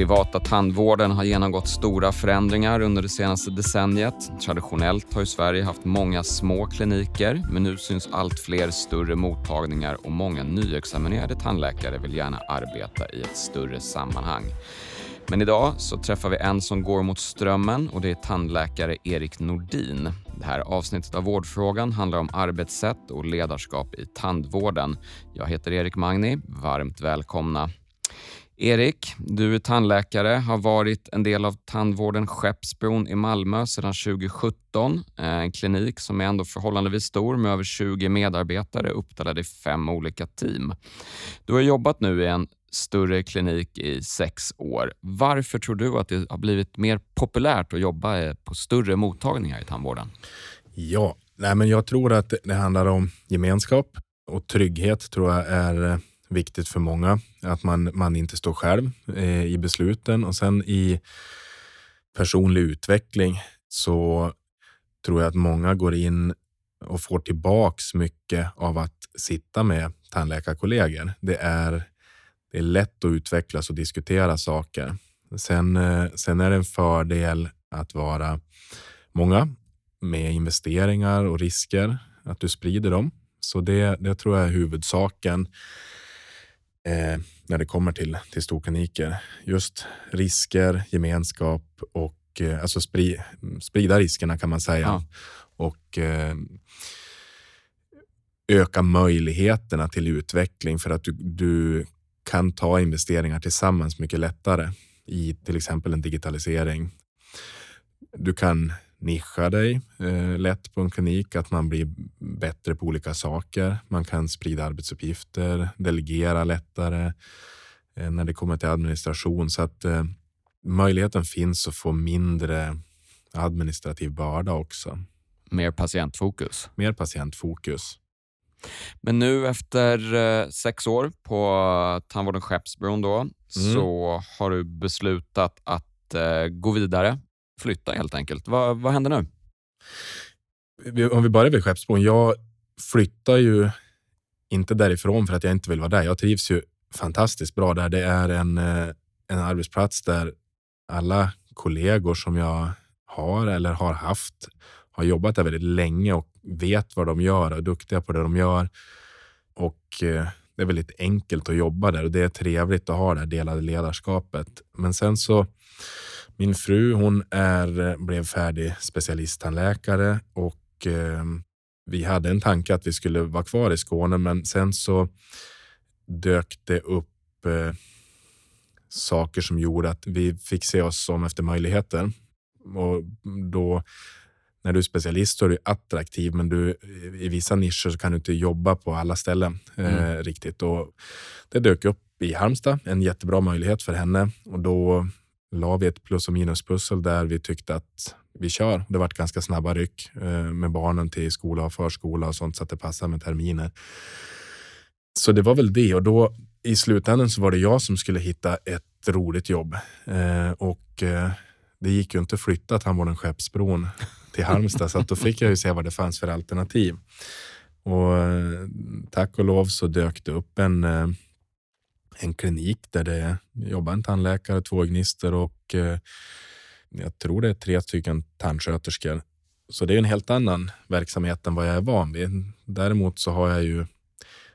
Privata tandvården har genomgått stora förändringar under det senaste decenniet. Traditionellt har ju Sverige haft många små kliniker men nu syns allt fler större mottagningar och många nyexaminerade tandläkare vill gärna arbeta i ett större sammanhang. Men idag så träffar vi en som går mot strömmen och det är tandläkare Erik Nordin. Det här avsnittet av Vårdfrågan handlar om arbetssätt och ledarskap i tandvården. Jag heter Erik Magni. Varmt välkomna. Erik, du är tandläkare, har varit en del av tandvården Skeppsbron i Malmö sedan 2017. Eh, en klinik som är ändå förhållandevis stor med över 20 medarbetare uppdelade i fem olika team. Du har jobbat nu i en större klinik i sex år. Varför tror du att det har blivit mer populärt att jobba eh, på större mottagningar i tandvården? Ja, nej men jag tror att det handlar om gemenskap och trygghet tror jag är eh, viktigt för många. Att man, man inte står själv eh, i besluten och sen i personlig utveckling så tror jag att många går in och får tillbaks mycket av att sitta med tandläkarkollegor. Det är, det är lätt att utvecklas och diskutera saker. Sen, eh, sen är det en fördel att vara många med investeringar och risker, att du sprider dem. Så det, det tror jag är huvudsaken eh, när det kommer till, till storkliniker. Just risker, gemenskap och eh, alltså spri, sprida riskerna kan man säga. Ja. Och eh, öka möjligheterna till utveckling för att du, du kan ta investeringar tillsammans mycket lättare i till exempel en digitalisering. Du kan nischa dig eh, lätt på en klinik, att man blir bättre på olika saker. Man kan sprida arbetsuppgifter, delegera lättare eh, när det kommer till administration. Så att eh, möjligheten finns att få mindre administrativ börda också. Mer patientfokus? Mer patientfokus. Men nu efter eh, sex år på Tandvården Skeppsbron då, mm. så har du beslutat att eh, gå vidare flytta helt enkelt. Vad, vad händer nu? Om vi börjar vid Skeppsbron. Jag flyttar ju inte därifrån för att jag inte vill vara där. Jag trivs ju fantastiskt bra där. Det är en, eh, en arbetsplats där alla kollegor som jag har eller har haft har jobbat där väldigt länge och vet vad de gör och är duktiga på det de gör. Och eh, det är väldigt enkelt att jobba där och det är trevligt att ha det här delade ledarskapet. Men sen så min fru hon är, blev färdig specialisttandläkare och eh, vi hade en tanke att vi skulle vara kvar i Skåne, men sen så dök det upp eh, saker som gjorde att vi fick se oss om efter möjligheter. Och då, när du är specialist så är du attraktiv, men du, i vissa nischer så kan du inte jobba på alla ställen eh, mm. riktigt. Och det dök upp i Halmstad, en jättebra möjlighet för henne och då la vi ett plus och minuspussel där vi tyckte att vi kör. Det vart ganska snabba ryck eh, med barnen till skola och förskola och sånt så att det passar med terminer. Så det var väl det och då i slutändan så var det jag som skulle hitta ett roligt jobb eh, och eh, det gick ju inte att flytta tandvården Skeppsbron till Halmstad så att då fick jag ju se vad det fanns för alternativ. Och tack och lov så dök det upp en en klinik där det jobbar en tandläkare, två gnister och eh, jag tror det är tre stycken tandsköterskor. Så det är en helt annan verksamhet än vad jag är van vid. Däremot så har jag ju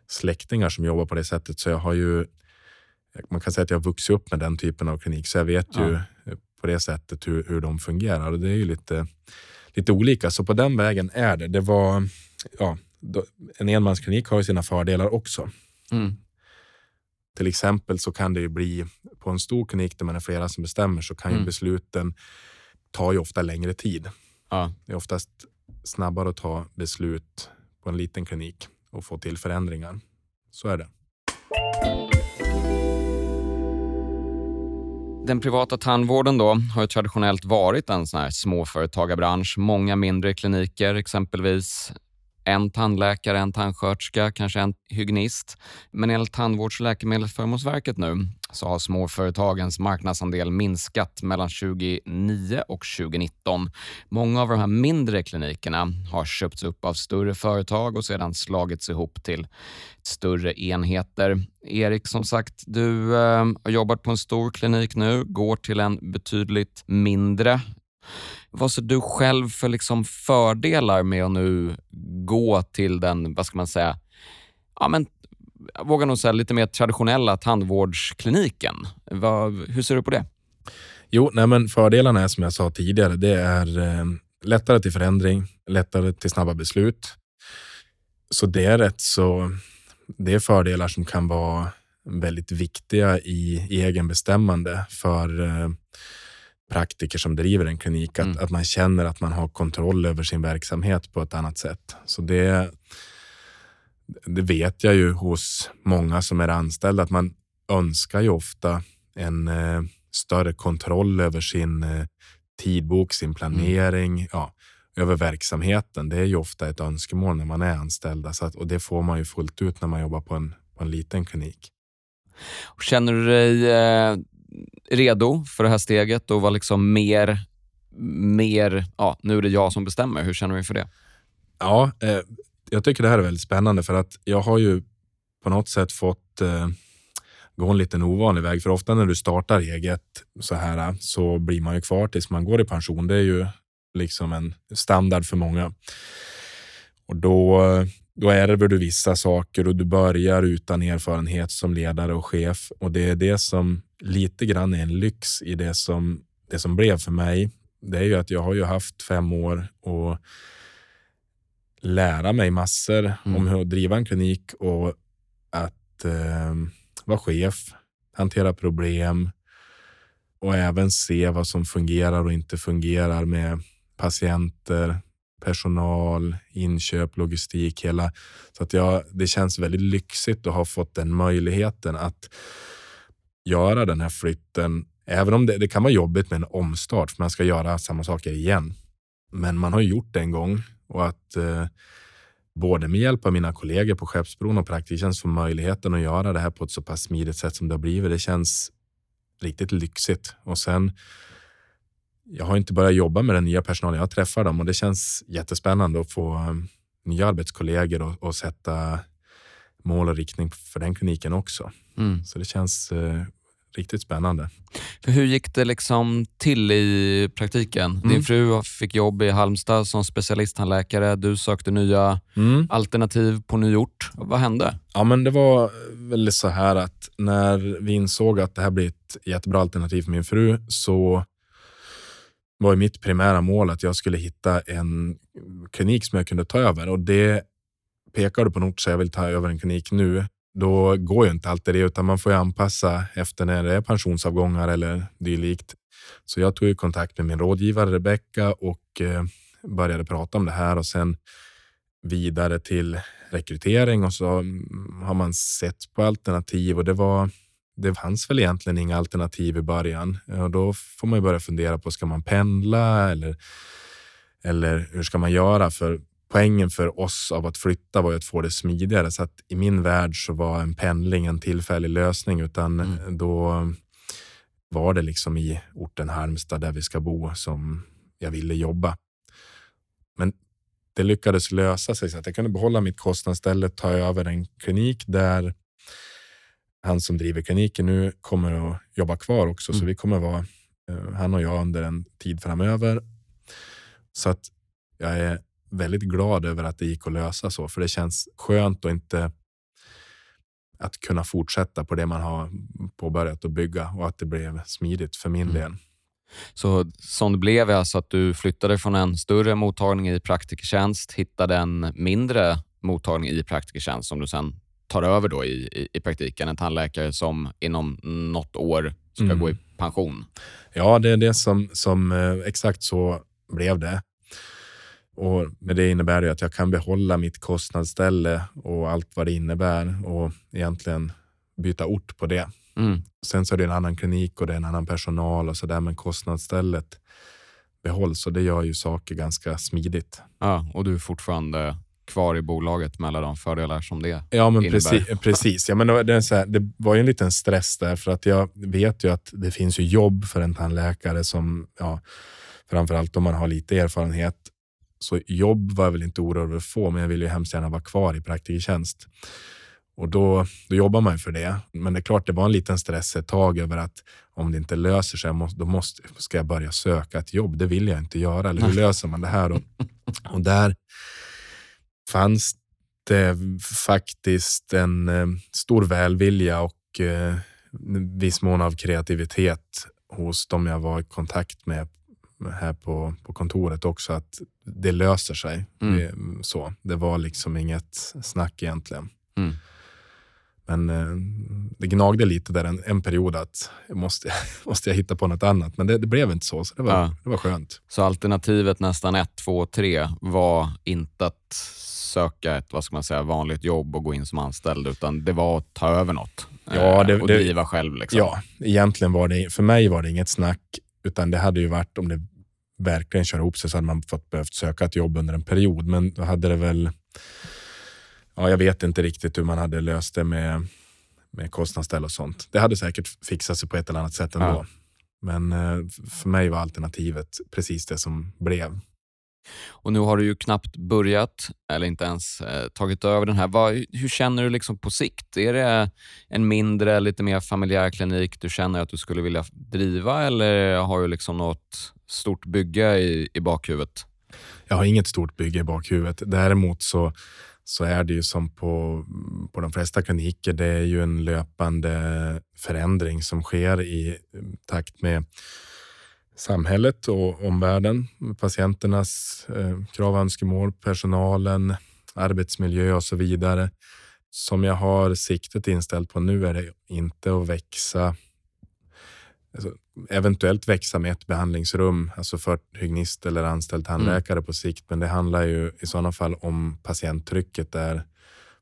släktingar som jobbar på det sättet, så jag har ju man kan säga att jag har vuxit upp med den typen av klinik, så jag vet ja. ju på det sättet hur, hur de fungerar och det är ju lite, lite olika. Så på den vägen är det. Det var, ja, en enmansklinik har ju sina fördelar också. Mm. Till exempel så kan det ju bli på en stor klinik där man är flera som bestämmer så kan mm. ju besluten ta ju ofta längre tid. Ja. Det är oftast snabbare att ta beslut på en liten klinik och få till förändringar. Så är det. Den privata tandvården då har traditionellt varit en sån här småföretagarbransch. Många mindre kliniker exempelvis en tandläkare, en tandsköterska, kanske en hygienist. Men enligt Tandvårds och läkemedelsförmånsverket nu så har småföretagens marknadsandel minskat mellan 2009 och 2019. Många av de här mindre klinikerna har köpts upp av större företag och sedan slagits ihop till större enheter. Erik, som sagt, du eh, har jobbat på en stor klinik nu, går till en betydligt mindre. Vad ser du själv för liksom fördelar med att nu gå till den, vad ska man säga, ja, men jag vågar nog säga lite mer traditionella tandvårdskliniken. Va, hur ser du på det? Jo, nej men fördelarna är som jag sa tidigare. Det är eh, lättare till förändring, lättare till snabba beslut. Så det är rätt så. Det är fördelar som kan vara väldigt viktiga i, i egenbestämmande för eh, praktiker som driver en klinik. Att, mm. att man känner att man har kontroll över sin verksamhet på ett annat sätt. Så det, det vet jag ju hos många som är anställda att man önskar ju ofta en eh, större kontroll över sin eh, tidbok, sin mm. planering, mm. ja, över verksamheten. Det är ju ofta ett önskemål när man är anställda så att, och det får man ju fullt ut när man jobbar på en, på en liten klinik. Känner du dig eh, redo för det här steget och var liksom mer, mer, ja, nu är det jag som bestämmer. Hur känner du inför det? Ja, eh, jag tycker det här är väldigt spännande för att jag har ju på något sätt fått eh, gå en liten ovanlig väg. För ofta när du startar eget så här så blir man ju kvar tills man går i pension. Det är ju liksom en standard för många. Och då, då ärver du vissa saker och du börjar utan erfarenhet som ledare och chef. Och det är det som lite grann är en lyx i det som, det som blev för mig. Det är ju att jag har ju haft fem år och lära mig massor mm. om hur att driva en klinik och att eh, vara chef, hantera problem och även se vad som fungerar och inte fungerar med patienter, personal, inköp, logistik, hela. Så att jag, det känns väldigt lyxigt att ha fått den möjligheten att göra den här flytten. Även om det, det kan vara jobbigt med en omstart, för man ska göra samma saker igen. Men man har gjort det en gång och att eh, både med hjälp av mina kollegor på Skeppsbron och Praktiktjänst få möjligheten att göra det här på ett så pass smidigt sätt som det har blivit. Det känns riktigt lyxigt. Och sen, jag har inte börjat jobba med den nya personalen. Jag träffar dem och det känns jättespännande att få eh, nya arbetskollegor och, och, sätta mål och riktning för den kliniken också. Mm. Så det känns uh, riktigt spännande. För hur gick det liksom till i praktiken? Mm. Din fru fick jobb i Halmstad som specialisttandläkare. Du sökte nya mm. alternativ på ny ort. Vad hände? Ja, men det var väl så här att när vi insåg att det här blir ett jättebra alternativ för min fru så var mitt primära mål att jag skulle hitta en klinik som jag kunde ta över och det pekar du på en ort så jag vill ta över en klinik nu då går ju inte alltid det, utan man får ju anpassa efter när det är pensionsavgångar eller dylikt. Så jag tog ju kontakt med min rådgivare Rebecka och eh, började prata om det här och sen vidare till rekrytering och så mm, har man sett på alternativ och det var det fanns väl egentligen inga alternativ i början och då får man ju börja fundera på ska man pendla eller eller hur ska man göra? För poängen för oss av att flytta var ju att få det smidigare. Så att i min värld så var en pendling en tillfällig lösning, utan mm. då var det liksom i orten Halmstad där vi ska bo som jag ville jobba. Men det lyckades lösa sig så att jag kunde behålla mitt kostnadsställe, ta över en klinik där han som driver kliniken nu kommer att jobba kvar också. Mm. Så vi kommer vara eh, han och jag under en tid framöver. Så att jag är väldigt glad över att det gick att lösa så, för det känns skönt att inte att kunna fortsätta på det man har påbörjat att bygga och att det blev smidigt för min mm. del. Så som det blev alltså att du flyttade från en större mottagning i praktikertjänst, hittade en mindre mottagning i praktikertjänst som du sen tar över då i, i, i praktiken. En tandläkare som inom något år ska mm. gå i pension. Ja, det är det som, som eh, exakt så blev det. Och med det innebär det att jag kan behålla mitt kostnadsställe och allt vad det innebär och egentligen byta ort på det. Mm. Sen så är det en annan klinik och det är en annan personal och så där, men kostnadsstället behålls och det gör ju saker ganska smidigt. Ja, och du är fortfarande kvar i bolaget med alla de fördelar som det Ja, men innebär. precis. precis. Ja, men det, är så här, det var ju en liten stress där, för att jag vet ju att det finns ju jobb för en tandläkare som, ja, framförallt om man har lite erfarenhet. Så jobb var jag väl inte orolig över att få, men jag vill ju hemskt gärna vara kvar i praktikertjänst. Och då, då jobbar man ju för det. Men det är klart, det var en liten stress ett tag över att om det inte löser sig, måste, då måste, ska jag börja söka ett jobb. Det vill jag inte göra. Eller hur löser man det här? Och, och där fanns det faktiskt en eh, stor välvilja och eh, viss mån av kreativitet hos de jag var i kontakt med här på, på kontoret också. Att det löser sig. Mm. Det, så. det var liksom inget snack egentligen. Mm. Men eh, det gnagde lite där en, en period att måste, måste jag hitta på något annat. Men det, det blev inte så, så det var, Ja. det var skönt. Så alternativet nästan ett, två, tre var inte att söka ett vad ska man säga, vanligt jobb och gå in som anställd, utan det var att ta över något Ja, eh, det- och det- driva själv. Liksom. Ja, egentligen var det, för mig var det inget snack, utan det hade ju varit om det verkligen kör ihop sig så hade man fått behövt söka ett jobb under en period. Men då hade det väl, ja, jag vet inte riktigt hur man hade löst det med, med kostnadsställ och sånt. Det hade säkert fixat sig på ett eller annat sätt ändå. Ja. Men eh, för mig var alternativet precis det som blev. Och nu har du ju knappt börjat, eller inte ens eh, tagit över den här. Vad, hur känner du liksom på sikt? Är det en mindre, lite mer familjär klinik du känner att du skulle vilja driva eller har du liksom något stort bygge i, i bakhuvudet? Jag har inget stort bygge i bakhuvudet. Däremot så, så är det ju som på, på de flesta kliniker, det är ju en löpande förändring som sker i mm, takt med samhället och omvärlden, patienternas eh, krav och önskemål, personalen, arbetsmiljö och så vidare. Som jag har siktet inställt på nu är det inte att växa alltså, eventuellt växa med ett behandlingsrum, alltså för hygienist eller anställd tandläkare på sikt. Men det handlar ju i sådana fall om patienttrycket är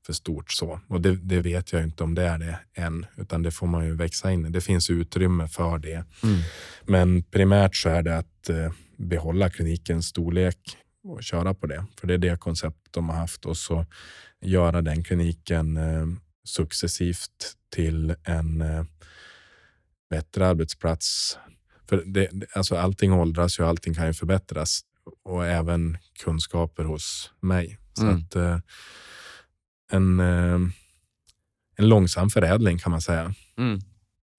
för stort så. Och det, det vet jag inte om det är det än, utan det får man ju växa in i. Det finns utrymme för det. Men primärt så är det att eh, behålla klinikens storlek och köra på det. För det är det koncept de har haft och så göra den kliniken eh, successivt till en eh, bättre arbetsplats. För det, alltså allting åldras ju, allting kan ju förbättras och även kunskaper hos mig. Så Mm. att eh, en, eh, en långsam förädling kan man säga Mm.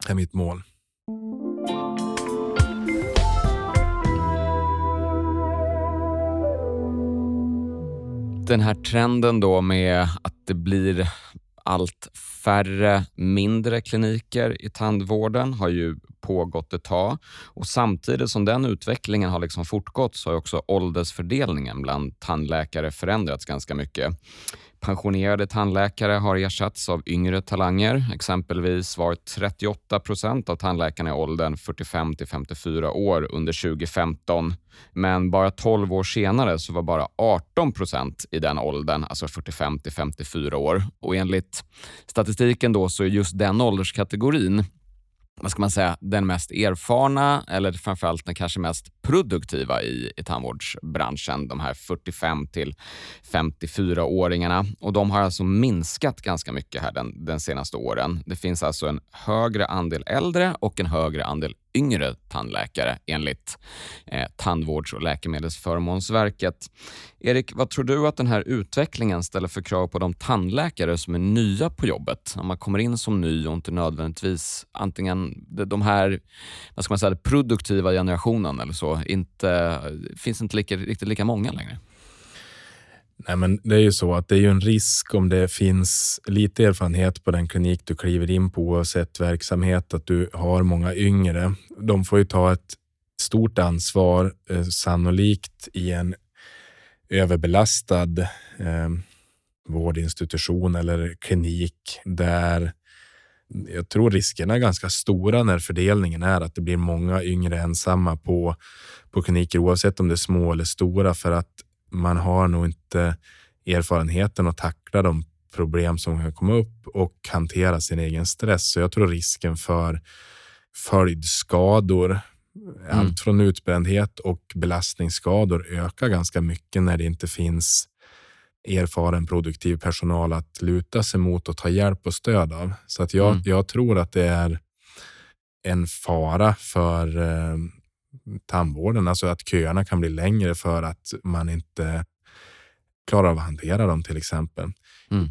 är mitt mål. Den här trenden då med att det blir allt färre mindre kliniker i tandvården har ju pågått ett tag. Och samtidigt som den utvecklingen har liksom fortgått så har också åldersfördelningen bland tandläkare förändrats ganska mycket. Pensionerade tandläkare har ersatts av yngre talanger. Exempelvis var 38 procent av tandläkarna i åldern 45 till 54 år under 2015. Men bara 12 år senare så var bara 18 procent i den åldern, alltså 45 till 54 år. Och enligt statistiken då så är just den ålderskategorin vad ska man säga, den mest erfarna eller framförallt den kanske mest produktiva i, i tandvårdsbranschen. De här 45 till 54-åringarna. Och de har alltså minskat ganska mycket här den, den senaste åren. Det finns alltså en högre andel äldre och en högre andel yngre tandläkare enligt eh, Tandvårds och läkemedelsförmånsverket. Erik, vad tror du att den här utvecklingen ställer för krav på de tandläkare som är nya på jobbet? Om man kommer in som ny och inte nödvändigtvis antingen de här vad ska man säga, den produktiva generationen eller så, inte, finns inte lika, riktigt lika många längre. Nej, men det är ju så att det är ju en risk om det finns lite erfarenhet på den klinik du kliver in på oavsett verksamhet, att du har många yngre. De får ju ta ett stort ansvar, eh, sannolikt i en överbelastad eh, vårdinstitution eller klinik där jag tror riskerna är ganska stora när fördelningen är att det blir många yngre ensamma på, på kliniker oavsett om det är små eller stora för att man har nog inte erfarenheten att tackla de problem som kan komma upp och hantera sin egen stress. Så jag tror risken för följdskador, allt från utbrändhet och belastningsskador ökar ganska mycket när det inte finns erfaren produktiv personal att luta sig mot och ta hjälp och stöd av. Så att jag, Mm. jag tror att det är en fara för eh, tandvården, alltså att köerna kan bli längre för att man inte klarar av att hantera dem till exempel. Mm.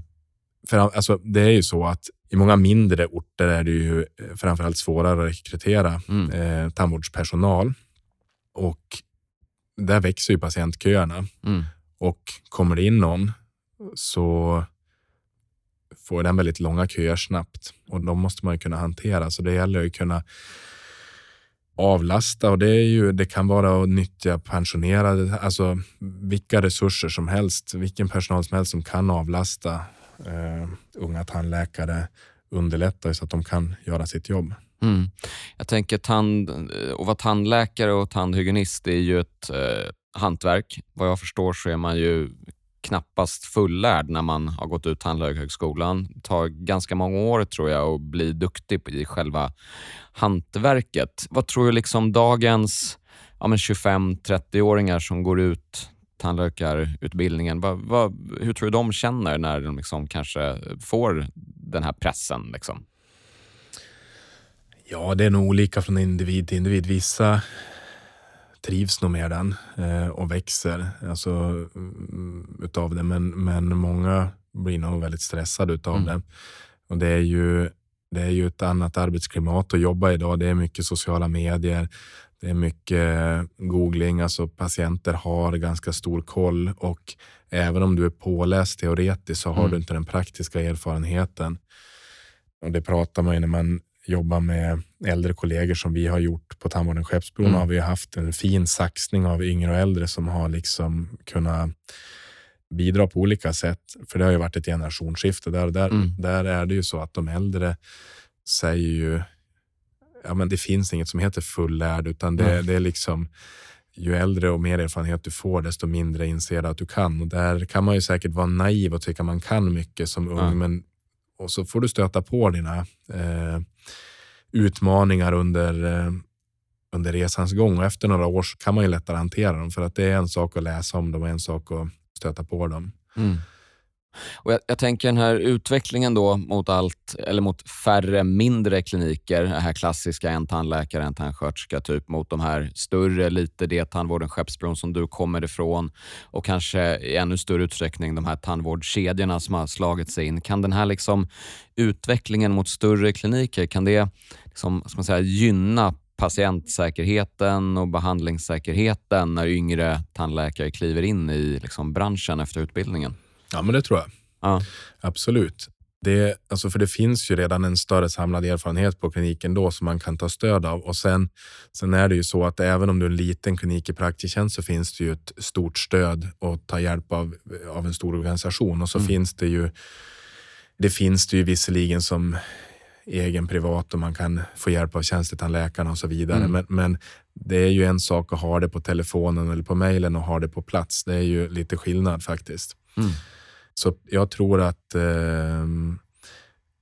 För alltså, det är ju så att i många mindre orter är det ju eh, framförallt svårare att rekrytera Mm. eh, tandvårdspersonal och där växer ju patientköerna Mm. och kommer det in någon så får den väldigt långa köer snabbt och de måste man ju kunna hantera. Så det gäller ju att kunna avlasta och det, är ju, det kan vara att nyttja pensionerade, alltså vilka resurser som helst, vilken personal som helst som kan avlasta eh, unga tandläkare, underlätta så att de kan göra sitt jobb. Mm. Jag tänker tand, att vara tandläkare och tandhygienist är ju ett eh, hantverk. Vad jag förstår så är man ju knappast fullärd när man har gått ut Tandläkarhögskolan. Det tar ganska många år tror jag att bli duktig i själva hantverket. Vad tror du liksom dagens ja, 25-30-åringar som går ut tandläkarutbildningen, vad, vad, hur tror du de känner när de liksom kanske får den här pressen? Liksom? Ja, det är nog olika från individ till individ. Vissa trivs nog med den eh, och växer alltså, mm, utav det. Men, men många blir nog väldigt stressade utav Mm. det. Och det är ju det är ju ett annat arbetsklimat att jobba idag. Det är mycket sociala medier. Det är mycket googling. Alltså patienter har ganska stor koll och även om du är påläst teoretiskt så har Mm. du inte den praktiska erfarenheten. Och det pratar man ju när man jobbar med äldre kollegor som vi har gjort på Tandvården Skeppsbron. Mm. har vi haft en fin saxning av yngre och äldre som har liksom kunnat bidra på olika sätt. För det har ju varit ett generationsskifte där. Där, Mm. där är det ju så att de äldre säger ju ja, men det finns inget som heter fullärd, utan det, Nej. det är liksom ju äldre och mer erfarenhet du får, desto mindre inser du att du kan. Och där kan man ju säkert vara naiv och tycka man kan mycket som ung, Ja. men och så får du stöta på dina eh, utmaningar under, eh, under resans gång och efter några år så kan man ju lättare hantera dem för att det är en sak att läsa om dem och en sak att stöta på dem. Mm. Och jag, jag tänker den här utvecklingen då mot allt, eller mot färre mindre kliniker, det här klassiska en tandläkare, en tandsköterska, typ mot de här större, lite det tandvården Skeppsbron som du kommer ifrån och kanske i ännu större utsträckning de här tandvårdskedjorna som har slagit sig in. Kan den här liksom utvecklingen mot större kliniker, kan det liksom, ska man säga, gynna patientsäkerheten och behandlingssäkerheten när yngre tandläkare kliver in i liksom branschen efter utbildningen? Ja, men det tror jag. Ja. Absolut. Det, alltså för det finns ju redan en större samlad erfarenhet på kliniken då som man kan ta stöd av. Och sen, sen är det ju så att även om du är en liten klinik i Praktiktjänst så finns det ju ett stort stöd och ta hjälp av, av en stor organisation. Och så Mm. finns det ju det finns det ju visserligen som egen privat och man kan få hjälp av tjänstetandläkarna och så vidare. Mm. Men, men det är ju en sak att ha det på telefonen eller på mejlen och ha det på plats. Det är ju lite skillnad faktiskt. Mm. Så jag tror att eh,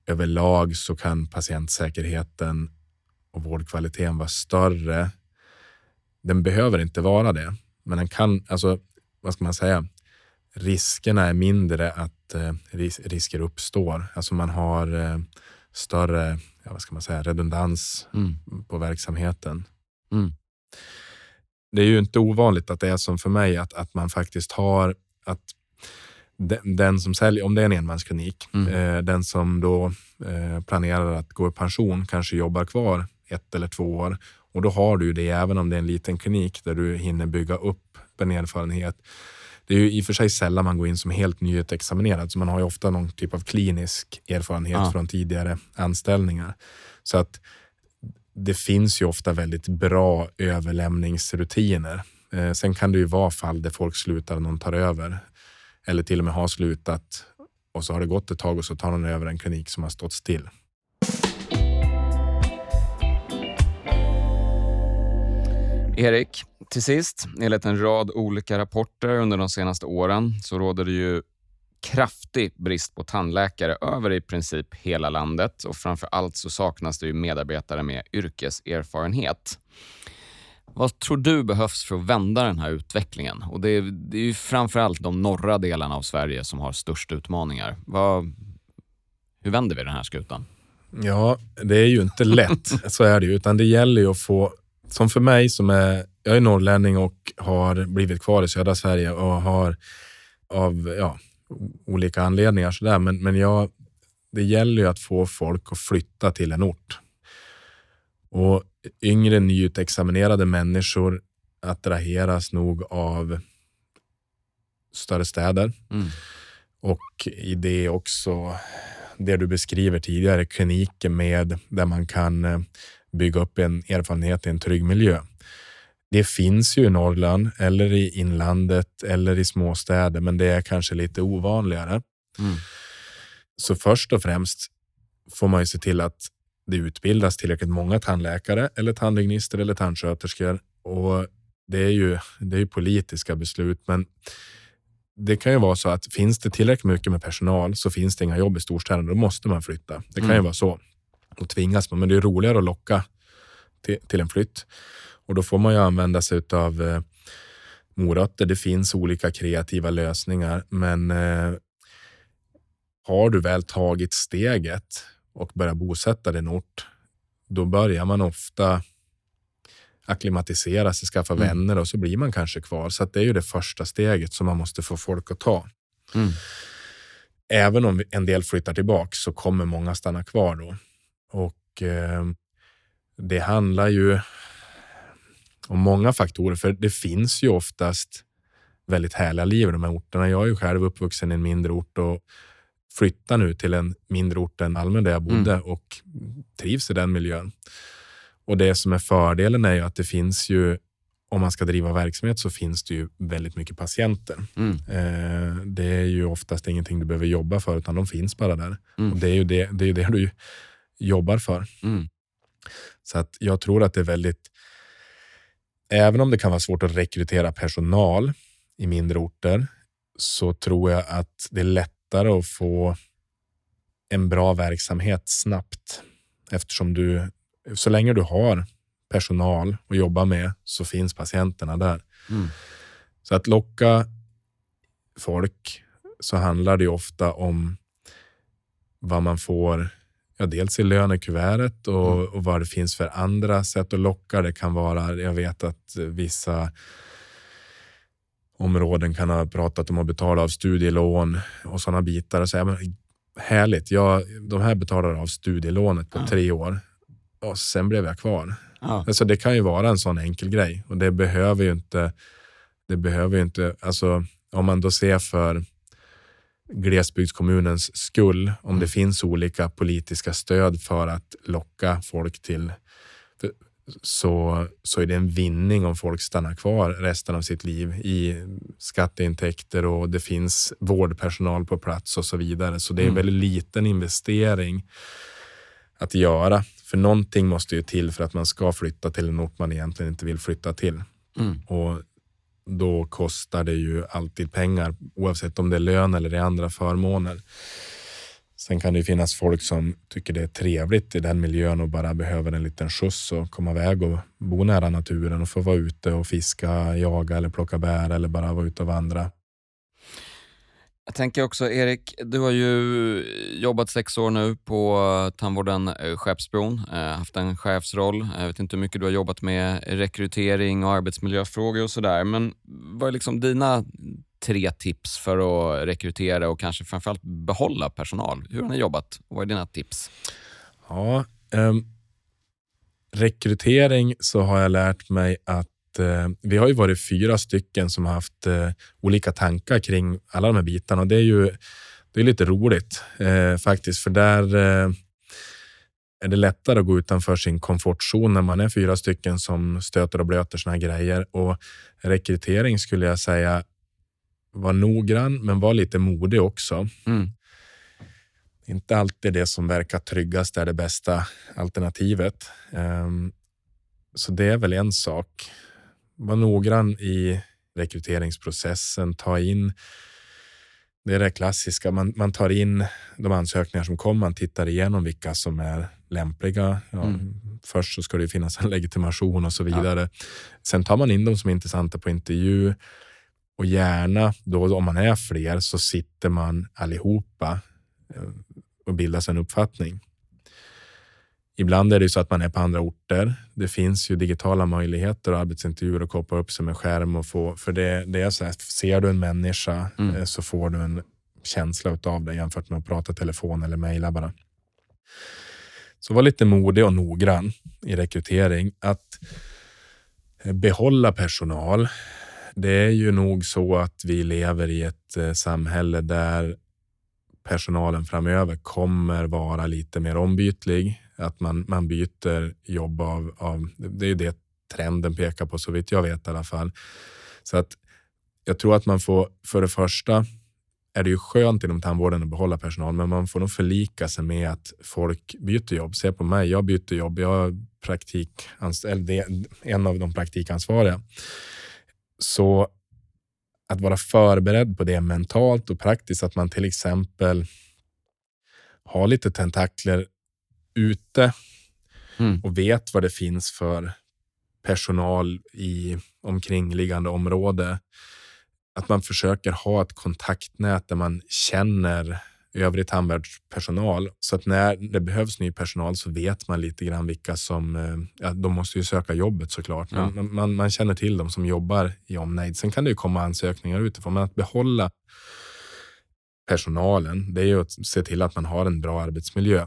överlag så kan patientsäkerheten och vårdkvaliteten vara större. Den behöver inte vara det, men den kan, alltså vad ska man säga, riskerna är mindre att eh, ris risker uppstår. Alltså man har eh, större, ja, vad ska man säga, redundans Mm. på verksamheten. Mm. Det är ju inte ovanligt att det är som för mig, att, att man faktiskt har att den, den som säljer, om det är en enmansklinik, Mm. eh, den som då eh, planerar att gå i pension kanske jobbar kvar ett eller två år och då har du det även om det är en liten klinik där du hinner bygga upp en erfarenhet. Det är ju i och för sig sällan man går in som helt nyutexaminerad, så man har ju ofta någon typ av klinisk erfarenhet Ja. från tidigare anställningar. Så att det finns ju ofta väldigt bra överlämningsrutiner. Eh, sen kan det ju vara fall där folk slutar och någon tar över. Eller till och med har slutat och så har det gått ett tag och så tar någon över en klinik som har stått still. Erik, till sist, enligt en rad olika rapporter under de senaste åren så råder det ju kraftig brist på tandläkare över i princip hela landet och framför allt så saknas det ju medarbetare med yrkeserfarenhet. Vad tror du behövs för att vända den här utvecklingen? Och det, är, det är ju framförallt de norra delarna av Sverige som har störst utmaningar. Vad, hur vänder vi den här skutan? Ja, det är ju inte lätt. så är det ju. Utan det gäller ju att få, som för mig som är, jag är norrlänning och har blivit kvar i södra Sverige och har av ja, olika anledningar sådär. Men, men jag, det gäller ju att få folk att flytta till en ort. Och yngre nyutexaminerade människor attraheras nog av större städer. Mm. Och i det också det du beskriver tidigare, kliniker med där man kan eh, bygga upp en erfarenhet i en trygg miljö. Det finns ju i Norrland eller i inlandet eller i småstäder, men det är kanske lite ovanligare. Mm. Så först och främst får man ju se till att det utbildas tillräckligt många tandläkare eller tandhygienister eller tandsköterskor. Och det är ju det är ju politiska beslut, men det kan ju vara så att finns det tillräckligt mycket med personal så finns det inga jobb i storstäderna. Då måste man flytta. Det kan mm. ju vara så. Då tvingas man, men det är roligare att locka till, till en flytt. Och då får man ju använda sig av eh, morötter. Det finns olika kreativa lösningar, men eh, har du väl tagit steget och börjat bosätta en ort, då börjar man ofta acklimatisera sig, skaffa mm. vänner och så blir man kanske kvar. Så det är ju det första steget som man måste få folk att ta. Mm. Även om en del flyttar tillbaka så kommer många stanna kvar då. Och eh, det handlar ju om många faktorer, för det finns ju oftast väldigt härliga liv i de här orterna. Jag är ju själv uppvuxen i en mindre ort och flyttar nu till en mindre ort än Malmö där jag bodde mm. och trivs i den miljön. Och det som är fördelen är ju att det finns ju, om man ska driva verksamhet så finns det ju väldigt mycket patienter. Mm. Eh, det är ju oftast ingenting du behöver jobba för utan de finns bara där. Mm. Och det är ju det, det, är det du jobbar för. Mm. Så att jag tror att det är väldigt, även om det kan vara svårt att rekrytera personal i mindre orter så tror jag att det är lättare att få en bra verksamhet snabbt eftersom du så länge du har personal att jobba med så finns patienterna där. Mm. Så att locka folk så handlar det ofta om vad man får, ja, dels i lönekuvertet och, mm. och vad det finns för andra sätt att locka. Det kan vara, jag vet att vissa områden kan ha pratat om att betala av studielån och sådana bitar. Så, ja, men, härligt, jag, de här betalar av studielånet på ja. tre år och sen blev jag kvar. Ja. Alltså, det kan ju vara en sån enkel grej och det behöver ju inte, det behöver ju inte, alltså om man då ser för glesbygdskommunens skull, om mm. det finns olika politiska stöd för att locka folk till så, så är det en vinning om folk stannar kvar resten av sitt liv i skatteintäkter och det finns vårdpersonal på plats och så vidare. Så det är en mm. väldigt liten investering att göra för någonting måste ju till för att man ska flytta till en ort man egentligen inte vill flytta till. Mm. Och då kostar det ju alltid pengar oavsett om det är lön eller det är andra förmåner. Sen kan det finnas folk som tycker det är trevligt i den miljön och bara behöver en liten skjuts och komma iväg och bo nära naturen och få vara ute och fiska, jaga eller plocka bär eller bara vara ute och vandra. Jag tänker också, Erik, du har ju jobbat sex år nu på tandvården eh, Skeppsbron, eh, haft en chefsroll. Jag vet inte hur mycket du har jobbat med rekrytering och arbetsmiljöfrågor och sådär, men vad är liksom dina tre tips för att rekrytera och kanske framförallt behålla personal? Hur har ni jobbat? Vad är dina tips? Ja, um, rekrytering så har jag lärt mig att eh, vi har ju varit fyra stycken som har haft eh, olika tankar kring alla de här bitarna och det är ju det är lite roligt eh, faktiskt, för där eh, är det lättare att gå utanför sin komfortzon när man är fyra stycken som stöter och blöter såna här grejer. Och rekrytering skulle jag säga var noggrann, men var lite modig också. Mm. Inte alltid det som verkar tryggast är det bästa alternativet. Um, så det är väl en sak var noggrann i rekryteringsprocessen. Ta in det är det klassiska. Man, man tar in de ansökningar som kommer. Man tittar igenom vilka som är lämpliga. Ja, mm. först så ska det finnas en legitimation och så vidare. Ja. Sen tar man in dem som är intressanta på intervju och gärna då om man är fler så sitter man allihopa eh, och bildar sig en uppfattning. Ibland är det så att man är på andra orter. Det finns ju digitala möjligheter och arbetsintervjuer och koppla upp sig med skärm och få, för det, det är så här, ser du en människa mm. Eh, så får du en känsla av det jämfört med att prata telefon eller mejla bara. Så var lite modig och noggrann i rekrytering. Att eh, behålla personal. Det är ju nog så att vi lever i ett eh, samhälle där personalen framöver kommer vara lite mer ombytlig. Att man, man byter jobb av, av... Det är det trenden pekar på, så vitt jag vet i alla fall. Så att jag tror att man får, för det första, är det ju skönt inom tandvården att behålla personal, men man får nog förlika sig med att folk byter jobb. Se på mig, jag byter jobb. Jag är praktik, en av de praktikansvariga. Så att vara förberedd på det mentalt och praktiskt, att man till exempel har lite tentakler ute mm. och vet vad det finns för personal i omkringliggande område att man försöker ha ett kontaktnät där man känner övrig tandvårdspersonal så att när det behövs ny personal så vet man lite grann vilka som, eh, ja, de måste ju söka jobbet såklart, ja. men man, man, känner till dem som jobbar i omnejd. Sen kan det ju komma ansökningar utifrån, men att behålla personalen, det är ju att se till att man har en bra arbetsmiljö.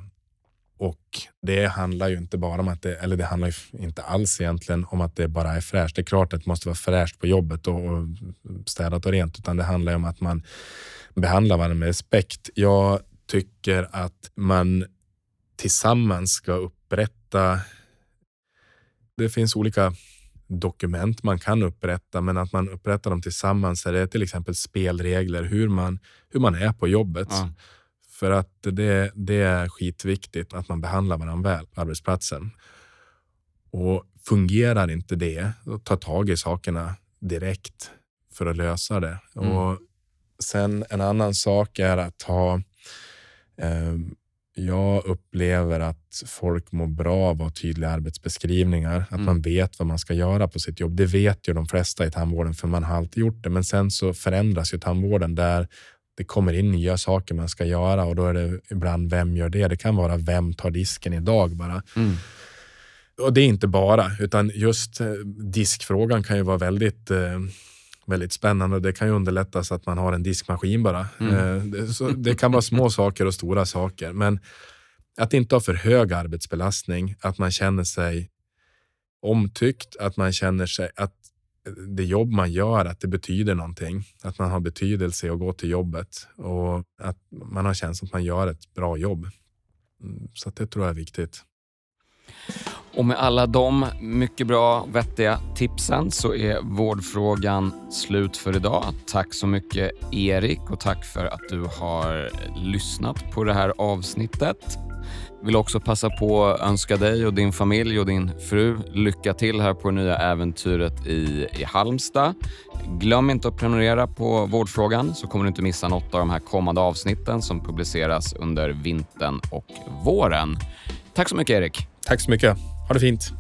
Och det handlar ju inte bara om att det, eller det handlar ju inte alls egentligen om att det bara är fräscht. Det är klart att det måste vara fräscht på jobbet och, och städat och rent, utan det handlar om att man behandlar varandra med respekt. Jag tycker att man tillsammans ska upprätta. Det finns olika dokument man kan upprätta, men att man upprättar dem tillsammans. Det är till exempel spelregler, hur man, hur man är på jobbet. Ja. För att det, det är skitviktigt att man behandlar varandra väl på arbetsplatsen. Och fungerar inte det, då ta tag i sakerna direkt för att lösa det. Mm. Och sen en annan sak är att ha eh, jag upplever att folk mår bra av att ha tydliga arbetsbeskrivningar, att mm. man vet vad man ska göra på sitt jobb. Det vet ju de flesta i tandvården, för man har alltid gjort det. Men sen så förändras ju tandvården där det kommer in nya saker man ska göra och då är det ibland vem gör det? Det kan vara vem tar disken idag bara. Mm. Och det är inte bara, utan just eh, diskfrågan kan ju vara väldigt eh, väldigt spännande. Det kan ju underlättas att man har en diskmaskin bara. Mm. Eh, det, det, kan vara små saker och stora saker, men att inte ha för hög arbetsbelastning, att man känner sig omtyckt, att man känner sig att det jobb man gör, att det betyder någonting. Att man har betydelse att gå till jobbet och att man har känslan att man gör ett bra jobb. Mm, så det tror jag är viktigt. Och med alla de mycket bra, vettiga tipsen så är vårdfrågan slut för idag. Tack så mycket Erik och tack för att du har lyssnat på det här avsnittet. Vill också passa på att önska dig och din familj och din fru lycka till här på det nya äventyret i, i Halmstad. Glöm inte att prenumerera på Vårdfrågan så kommer du inte missa något av de här kommande avsnitten som publiceras under vintern och våren. Tack så mycket Erik. Tack så mycket. Ha det fint.